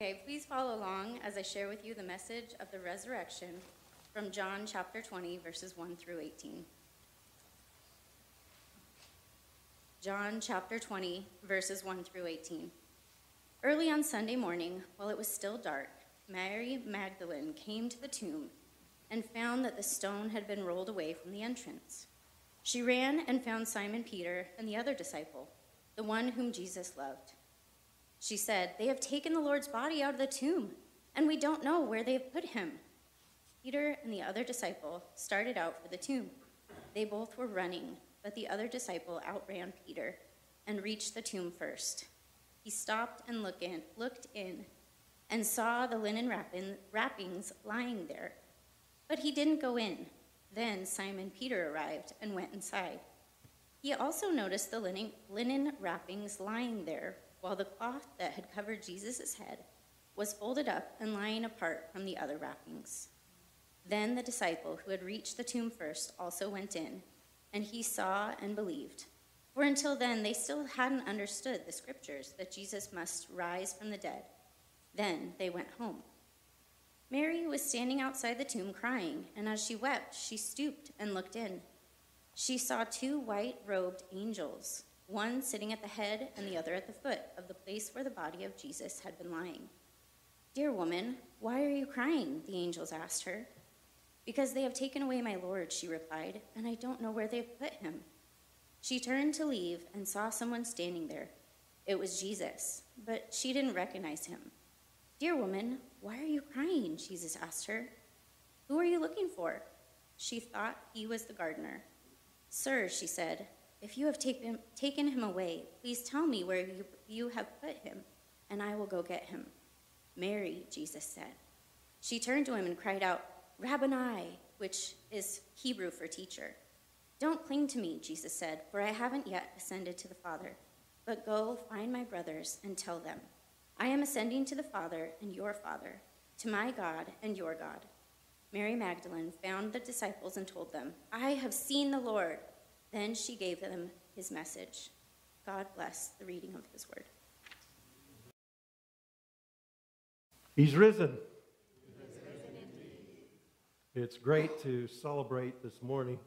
Okay, please follow along as I share with you the message of the resurrection from John chapter 20, verses 1 through 18. John chapter 20, verses 1 through 18. Early on Sunday morning, while it was still dark, Mary Magdalene came to the tomb and found that the stone had been rolled away from the entrance. She ran and found Simon Peter and the other disciple, the one whom Jesus loved. She said, They have taken the Lord's body out of the tomb, and we don't know where they have put him. Peter and the other disciple started out for the tomb. They both were running, but the other disciple outran Peter and reached the tomb first. He stopped and look in, looked in and saw the linen wrappings lying there, but he didn't go in. Then Simon Peter arrived and went inside. He also noticed the linen, linen wrappings lying there while the cloth that had covered Jesus' head was folded up and lying apart from the other wrappings. Then the disciple who had reached the tomb first also went in, and he saw and believed. For until then, they still hadn't understood the scriptures that Jesus must rise from the dead. Then they went home. Mary was standing outside the tomb crying, and as she wept, she stooped and looked in. She saw two white robed angels one sitting at the head and the other at the foot of the place where the body of Jesus had been lying. Dear woman, why are you crying? The angels asked her. Because they have taken away my Lord, she replied, and I don't know where they've put him. She turned to leave and saw someone standing there. It was Jesus, but she didn't recognize him. Dear woman, why are you crying? Jesus asked her. Who are you looking for? She thought he was the gardener. Sir, she said, if you have taken, taken him away, please tell me where you, you have put him, and I will go get him. Mary, Jesus said. She turned to him and cried out, Rabboni, which is Hebrew for teacher. Don't cling to me, Jesus said, for I haven't yet ascended to the Father. But go find my brothers and tell them, I am ascending to the Father and your Father, to my God and your God. Mary Magdalene found the disciples and told them, I have seen the Lord then she gave them his message. God bless the reading of his word. He's risen. He's risen It's great to celebrate this morning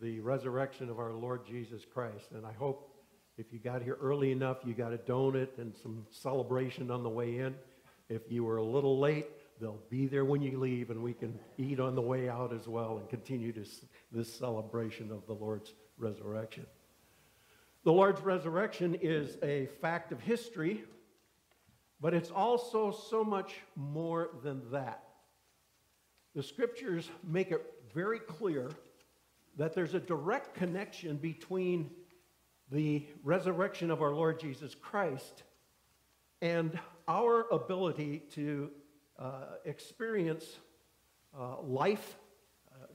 the resurrection of our Lord Jesus Christ. And I hope if you got here early enough, you got a donut and some celebration on the way in. If you were a little late, they'll be there when you leave, and we can eat on the way out as well and continue this, this celebration of the Lord's resurrection. The Lord's resurrection is a fact of history, but it's also so much more than that. The scriptures make it very clear that there's a direct connection between the resurrection of our Lord Jesus Christ and our ability to uh, experience uh, life, uh,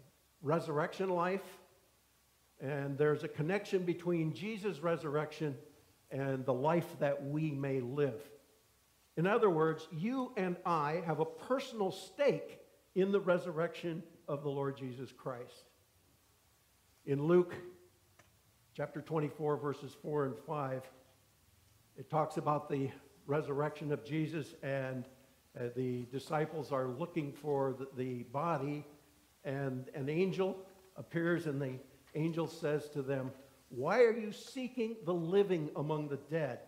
resurrection life, and there's a connection between Jesus' resurrection and the life that we may live. In other words, you and I have a personal stake in the resurrection of the Lord Jesus Christ. In Luke chapter 24, verses 4 and 5, it talks about the resurrection of Jesus, and uh, the disciples are looking for the, the body, and an angel appears and the angel says to them, Why are you seeking the living among the dead?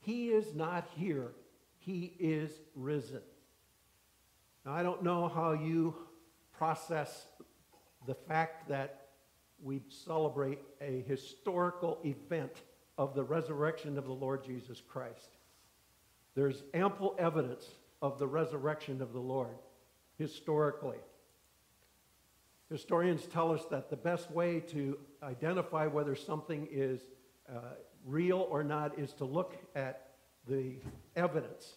He is not here, he is risen. Now, I don't know how you process the fact that we celebrate a historical event of the resurrection of the Lord Jesus Christ. There's ample evidence of the resurrection of the Lord historically. Historians tell us that the best way to identify whether something is uh, real or not is to look at the evidence.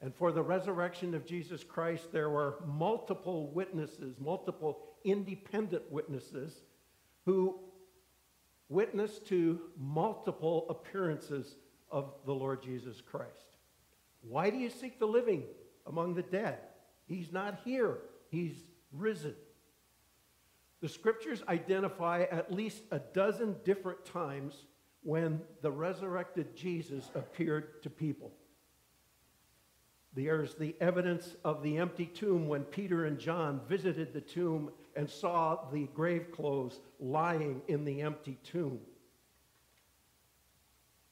And for the resurrection of Jesus Christ, there were multiple witnesses, multiple independent witnesses, who witnessed to multiple appearances of the Lord Jesus Christ. Why do you seek the living among the dead? He's not here, he's risen. The scriptures identify at least a dozen different times when the resurrected Jesus appeared to people. There's the evidence of the empty tomb when Peter and John visited the tomb and saw the grave clothes lying in the empty tomb.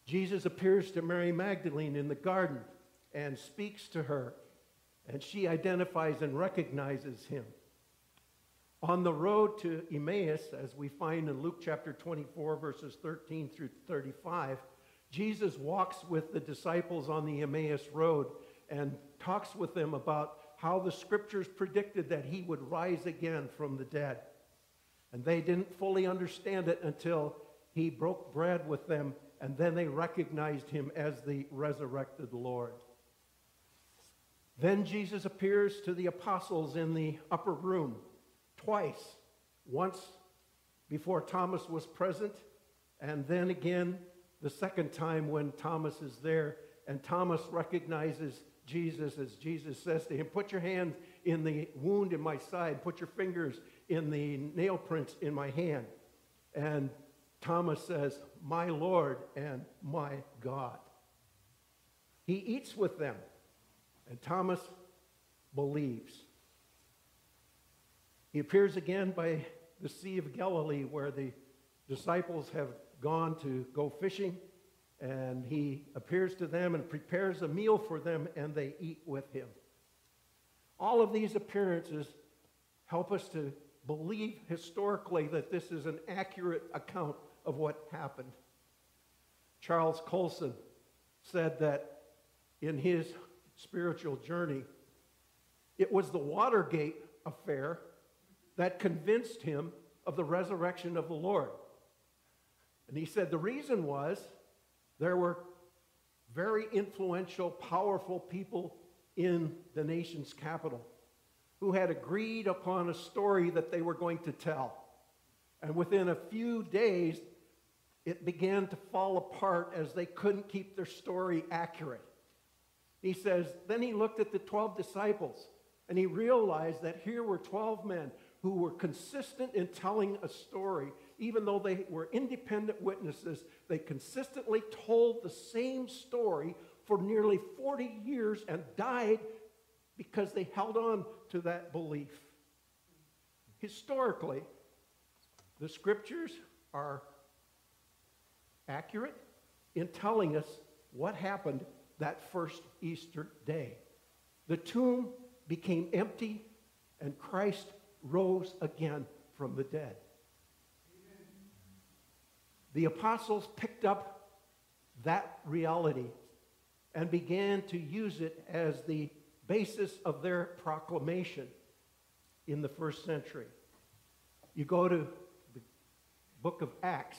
Jesus appears to Mary Magdalene in the garden and speaks to her, and she identifies and recognizes him. On the road to Emmaus, as we find in Luke chapter 24, verses 13 through 35, Jesus walks with the disciples on the Emmaus road and talks with them about how the scriptures predicted that he would rise again from the dead. And they didn't fully understand it until he broke bread with them, and then they recognized him as the resurrected Lord. Then Jesus appears to the apostles in the upper room twice. Once before Thomas was present, and then again the second time when Thomas is there, and Thomas recognizes Jesus as Jesus says to him, Put your hand in the wound in my side, put your fingers in the nail prints in my hand. And Thomas says, My Lord and my God. He eats with them, and Thomas believes. He appears again by the Sea of Galilee where the disciples have gone to go fishing and he appears to them and prepares a meal for them, and they eat with him. All of these appearances help us to believe historically that this is an accurate account of what happened. Charles Colson said that in his spiritual journey, it was the Watergate affair that convinced him of the resurrection of the Lord. And he said the reason was there were very influential, powerful people in the nation's capital who had agreed upon a story that they were going to tell. And within a few days, it began to fall apart as they couldn't keep their story accurate. He says, Then he looked at the 12 disciples and he realized that here were 12 men who were consistent in telling a story even though they were independent witnesses, they consistently told the same story for nearly 40 years and died because they held on to that belief. Historically, the scriptures are accurate in telling us what happened that first Easter day. The tomb became empty and Christ rose again from the dead the apostles picked up that reality and began to use it as the basis of their proclamation in the first century. You go to the book of Acts,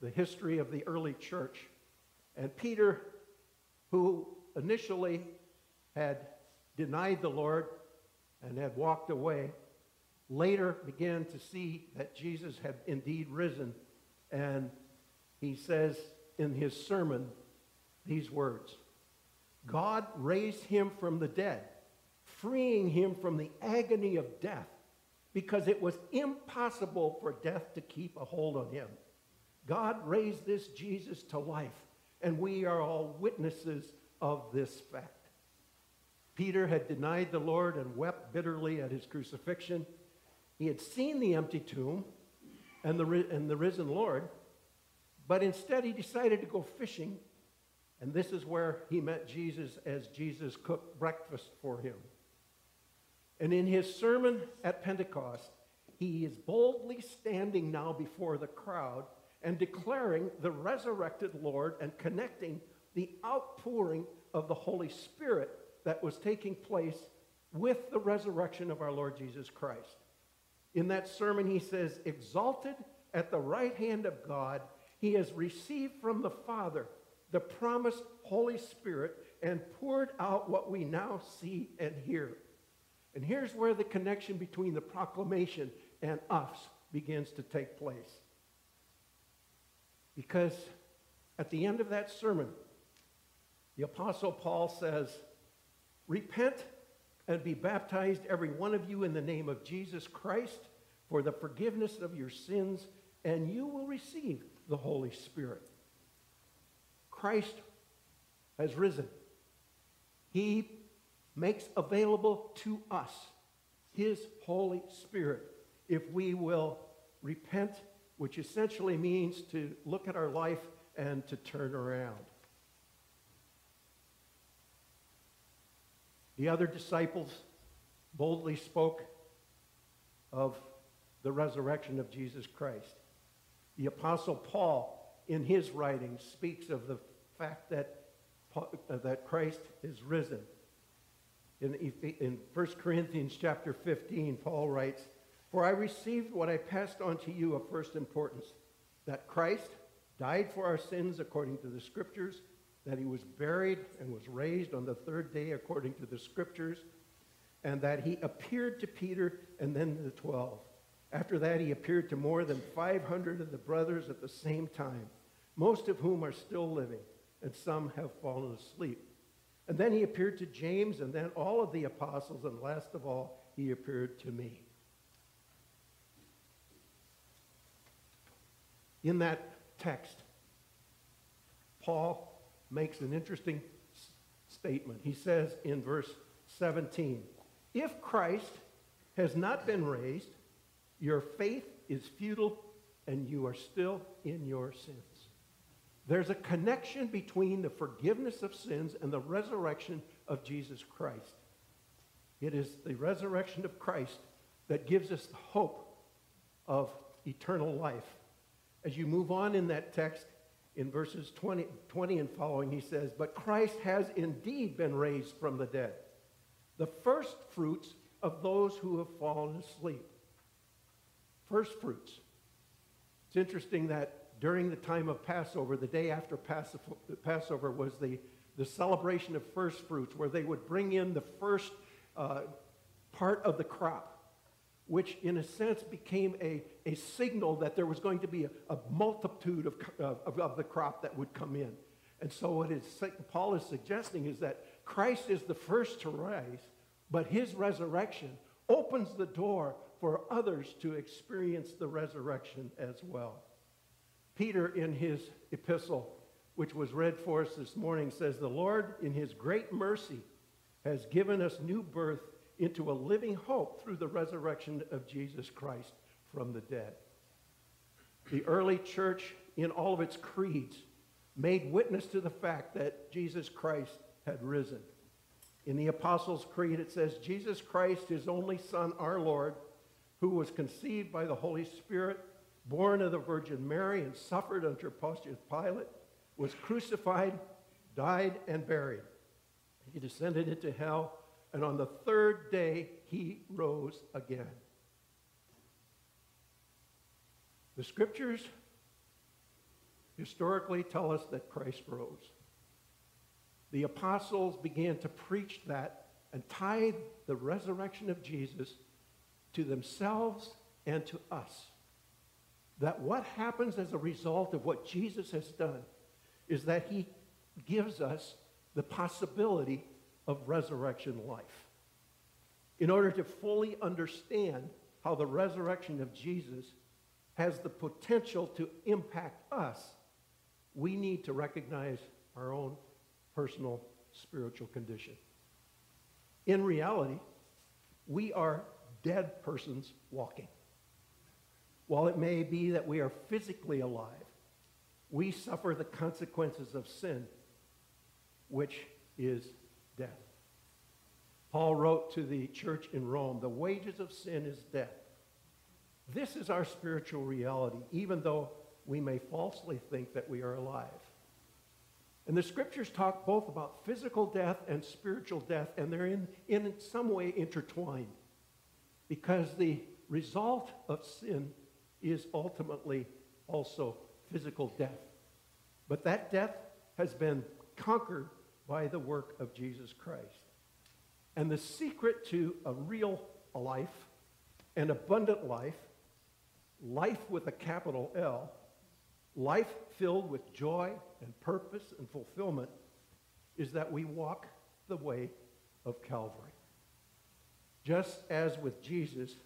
the history of the early church, and Peter, who initially had denied the Lord and had walked away, later began to see that Jesus had indeed risen and he says in his sermon these words God raised him from the dead, freeing him from the agony of death, because it was impossible for death to keep a hold on him. God raised this Jesus to life, and we are all witnesses of this fact. Peter had denied the Lord and wept bitterly at his crucifixion. He had seen the empty tomb and the, and the risen Lord, but instead, he decided to go fishing, and this is where he met Jesus as Jesus cooked breakfast for him. And in his sermon at Pentecost, he is boldly standing now before the crowd and declaring the resurrected Lord and connecting the outpouring of the Holy Spirit that was taking place with the resurrection of our Lord Jesus Christ. In that sermon, he says, Exalted at the right hand of God he has received from the Father the promised Holy Spirit and poured out what we now see and hear. And here's where the connection between the proclamation and us begins to take place. Because at the end of that sermon, the Apostle Paul says, Repent and be baptized, every one of you, in the name of Jesus Christ for the forgiveness of your sins, and you will receive the Holy Spirit. Christ has risen. He makes available to us his Holy Spirit if we will repent, which essentially means to look at our life and to turn around. The other disciples boldly spoke of the resurrection of Jesus Christ. The Apostle Paul, in his writings, speaks of the fact that, uh, that Christ is risen. In, in 1 Corinthians chapter 15, Paul writes, For I received what I passed on to you of first importance, that Christ died for our sins according to the Scriptures, that he was buried and was raised on the third day according to the Scriptures, and that he appeared to Peter and then to the twelve. After that, he appeared to more than 500 of the brothers at the same time, most of whom are still living, and some have fallen asleep. And then he appeared to James, and then all of the apostles, and last of all, he appeared to me. In that text, Paul makes an interesting statement. He says in verse 17, If Christ has not been raised, your faith is futile and you are still in your sins. There's a connection between the forgiveness of sins and the resurrection of Jesus Christ. It is the resurrection of Christ that gives us the hope of eternal life. As you move on in that text, in verses 20, 20 and following, he says, But Christ has indeed been raised from the dead, the first fruits of those who have fallen asleep. First fruits. It's interesting that during the time of Passover, the day after Passover was the, the celebration of first fruits, where they would bring in the first uh, part of the crop, which in a sense became a, a signal that there was going to be a, a multitude of, of, of the crop that would come in. And so what is, Paul is suggesting is that Christ is the first to rise, but his resurrection opens the door for others to experience the resurrection as well. Peter, in his epistle, which was read for us this morning, says, The Lord, in his great mercy, has given us new birth into a living hope through the resurrection of Jesus Christ from the dead. The early church, in all of its creeds, made witness to the fact that Jesus Christ had risen. In the Apostles' Creed, it says, Jesus Christ, his only Son, our Lord, who was conceived by the Holy Spirit born of the Virgin Mary and suffered under Pontius Pilate, was crucified, died, and buried. He descended into hell, and on the third day he rose again. The scriptures historically tell us that Christ rose. The apostles began to preach that and tied the resurrection of Jesus to themselves and to us that what happens as a result of what Jesus has done is that he gives us the possibility of resurrection life. In order to fully understand how the resurrection of Jesus has the potential to impact us, we need to recognize our own personal spiritual condition. In reality, we are dead persons walking. While it may be that we are physically alive, we suffer the consequences of sin, which is death. Paul wrote to the church in Rome, the wages of sin is death. This is our spiritual reality, even though we may falsely think that we are alive. And the scriptures talk both about physical death and spiritual death, and they're in, in some way intertwined. Because the result of sin is ultimately also physical death. But that death has been conquered by the work of Jesus Christ. And the secret to a real life, an abundant life, life with a capital L, life filled with joy and purpose and fulfillment, is that we walk the way of Calvary. Just as with Jesus,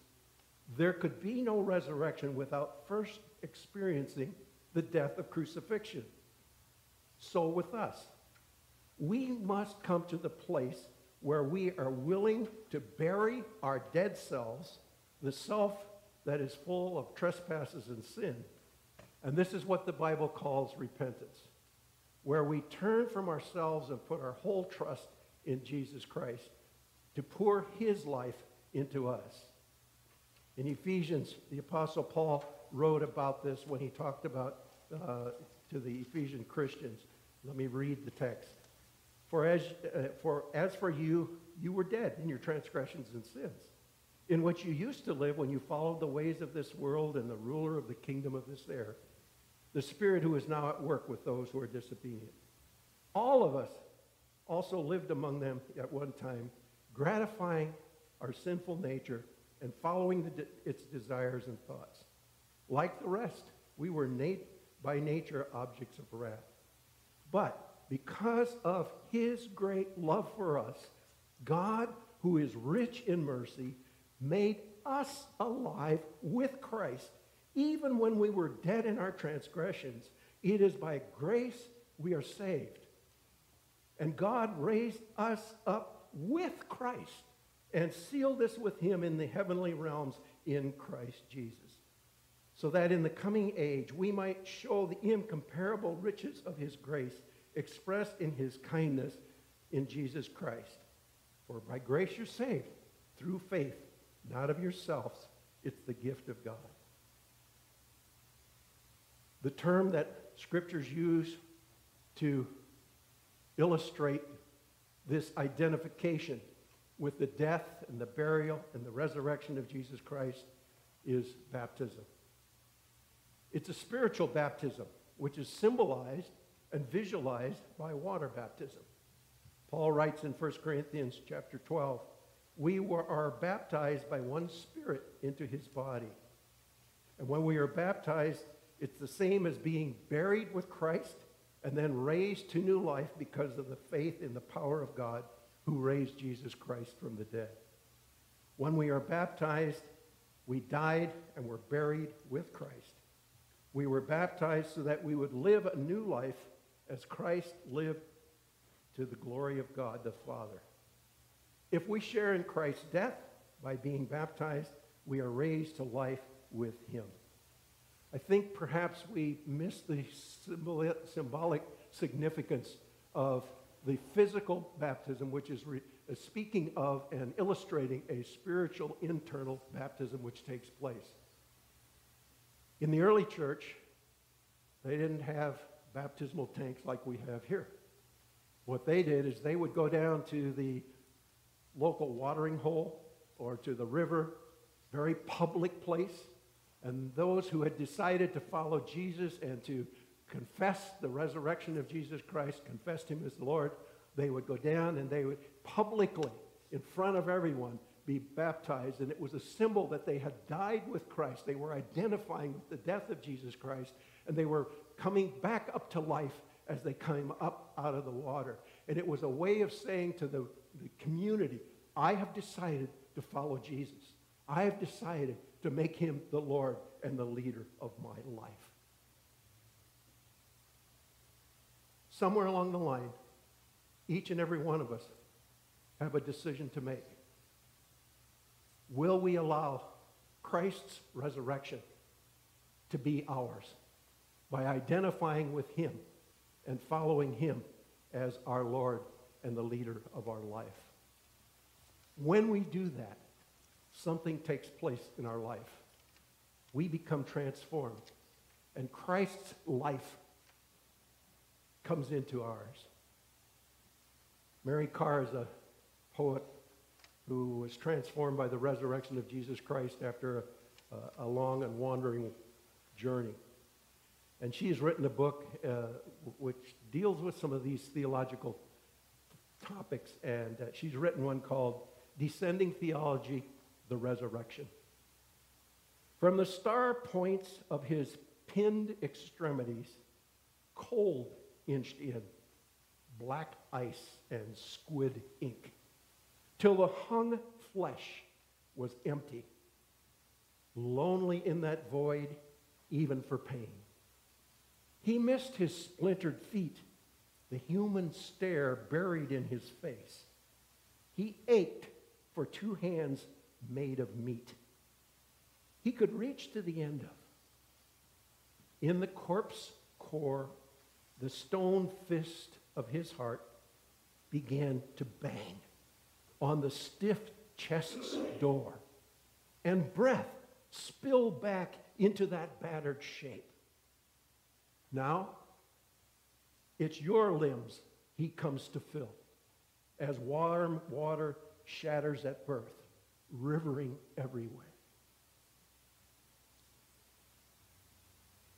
there could be no resurrection without first experiencing the death of crucifixion. So with us, we must come to the place where we are willing to bury our dead selves, the self that is full of trespasses and sin. And this is what the Bible calls repentance, where we turn from ourselves and put our whole trust in Jesus Christ to pour his life into us. In Ephesians, the Apostle Paul wrote about this when he talked about uh, to the Ephesian Christians. Let me read the text. For as, uh, for as for you, you were dead in your transgressions and sins, in which you used to live when you followed the ways of this world and the ruler of the kingdom of this air, the spirit who is now at work with those who are disobedient. All of us also lived among them at one time, gratifying our sinful nature and following de- its desires and thoughts. Like the rest, we were nat- by nature objects of wrath. But because of his great love for us, God, who is rich in mercy, made us alive with Christ, even when we were dead in our transgressions. It is by grace we are saved. And God raised us up with Christ and sealed us with him in the heavenly realms in Christ Jesus. So that in the coming age we might show the incomparable riches of his grace expressed in his kindness in Jesus Christ. For by grace you're saved through faith, not of yourselves. It's the gift of God. The term that scriptures use to illustrate this identification with the death and the burial and the resurrection of Jesus Christ is baptism. It's a spiritual baptism, which is symbolized and visualized by water baptism. Paul writes in 1 Corinthians chapter 12, we were, are baptized by one spirit into his body. And when we are baptized, it's the same as being buried with Christ and then raised to new life because of the faith in the power of God who raised Jesus Christ from the dead. When we are baptized, we died and were buried with Christ. We were baptized so that we would live a new life as Christ lived to the glory of God the Father. If we share in Christ's death by being baptized, we are raised to life with him. I think perhaps we miss the symbolic significance of the physical baptism, which is uh, speaking of and illustrating a spiritual internal baptism which takes place. In the early church, they didn't have baptismal tanks like we have here. What they did is they would go down to the local watering hole or to the river, very public place, and those who had decided to follow Jesus and to confess the resurrection of Jesus Christ, confessed him as the Lord, they would go down and they would publicly, in front of everyone, be baptized. And it was a symbol that they had died with Christ. They were identifying with the death of Jesus Christ, and they were coming back up to life as they came up out of the water. And it was a way of saying to the, the community, I have decided to follow Jesus. I have decided to make him the Lord and the leader of my life. Somewhere along the line, each and every one of us have a decision to make. Will we allow Christ's resurrection to be ours? By identifying with him and following him as our Lord and the leader of our life. When we do that, something takes place in our life. We become transformed, and Christ's life comes into ours. Mary Karr is a poet who was transformed by the resurrection of Jesus Christ after a, a long and wandering journey. And she's written a book uh, which deals with some of these theological topics. And uh, she's written one called Descending Theology, the Resurrection. From the star points of his pinned extremities, cold inched in, black ice and squid ink, till the hung flesh was empty, lonely in that void, even for pain. He missed his splintered feet, the human stare buried in his face. He ached for two hands made of meat. He could reach to the end of. In the corpse core, the stone fist of his heart began to bang on the stiff chest's door, and breath spilled back into that battered shape. Now, it's your limbs he comes to fill as warm water shatters at birth, rivering everywhere.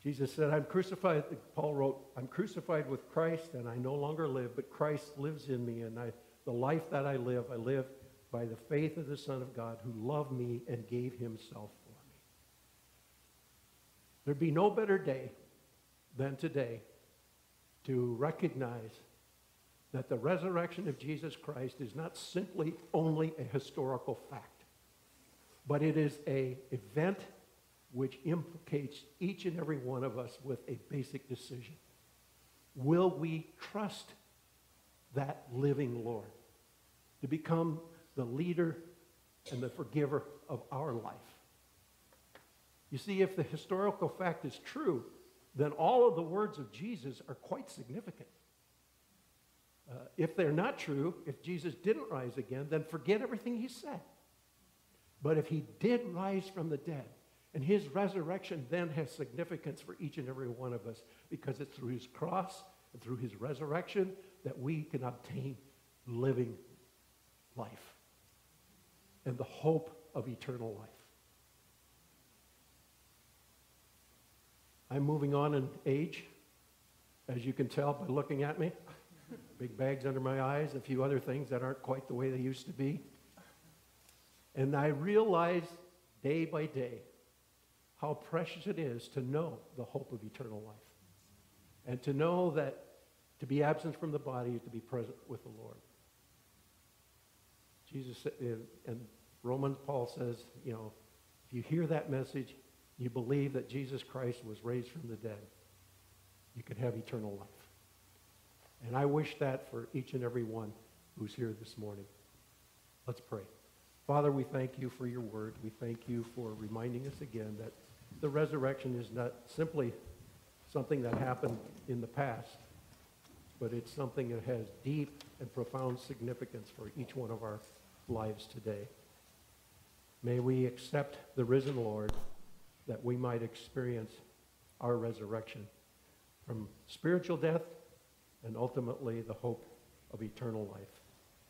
Jesus said, I'm crucified, Paul wrote, I'm crucified with Christ and I no longer live, but Christ lives in me. And I, the life that I live, I live by the faith of the Son of God who loved me and gave himself for me. There'd be no better day than today to recognize that the resurrection of Jesus Christ is not simply only a historical fact, but it is a event which implicates each and every one of us with a basic decision. Will we trust that living Lord to become the leader and the forgiver of our life? You see, if the historical fact is true, then all of the words of Jesus are quite significant. Uh, if they're not true, if Jesus didn't rise again, then forget everything he said. But if he did rise from the dead, and his resurrection then has significance for each and every one of us because it's through his cross and through his resurrection that we can obtain living life and the hope of eternal life. I'm moving on in age, as you can tell by looking at me. Big bags under my eyes, a few other things that aren't quite the way they used to be. And I realize day by day how precious it is to know the hope of eternal life. And to know that to be absent from the body is to be present with the Lord. Jesus uh, and Romans Paul says, you know, if you hear that message, you believe that Jesus Christ was raised from the dead, you can have eternal life. And I wish that for each and every one who's here this morning. Let's pray. Father, we thank you for your word. We thank you for reminding us again that the resurrection is not simply something that happened in the past, but it's something that has deep and profound significance for each one of our lives today. May we accept the risen Lord that we might experience our resurrection from spiritual death and ultimately the hope of eternal life.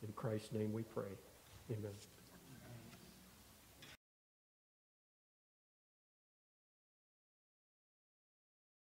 In Christ's name we pray. Amen.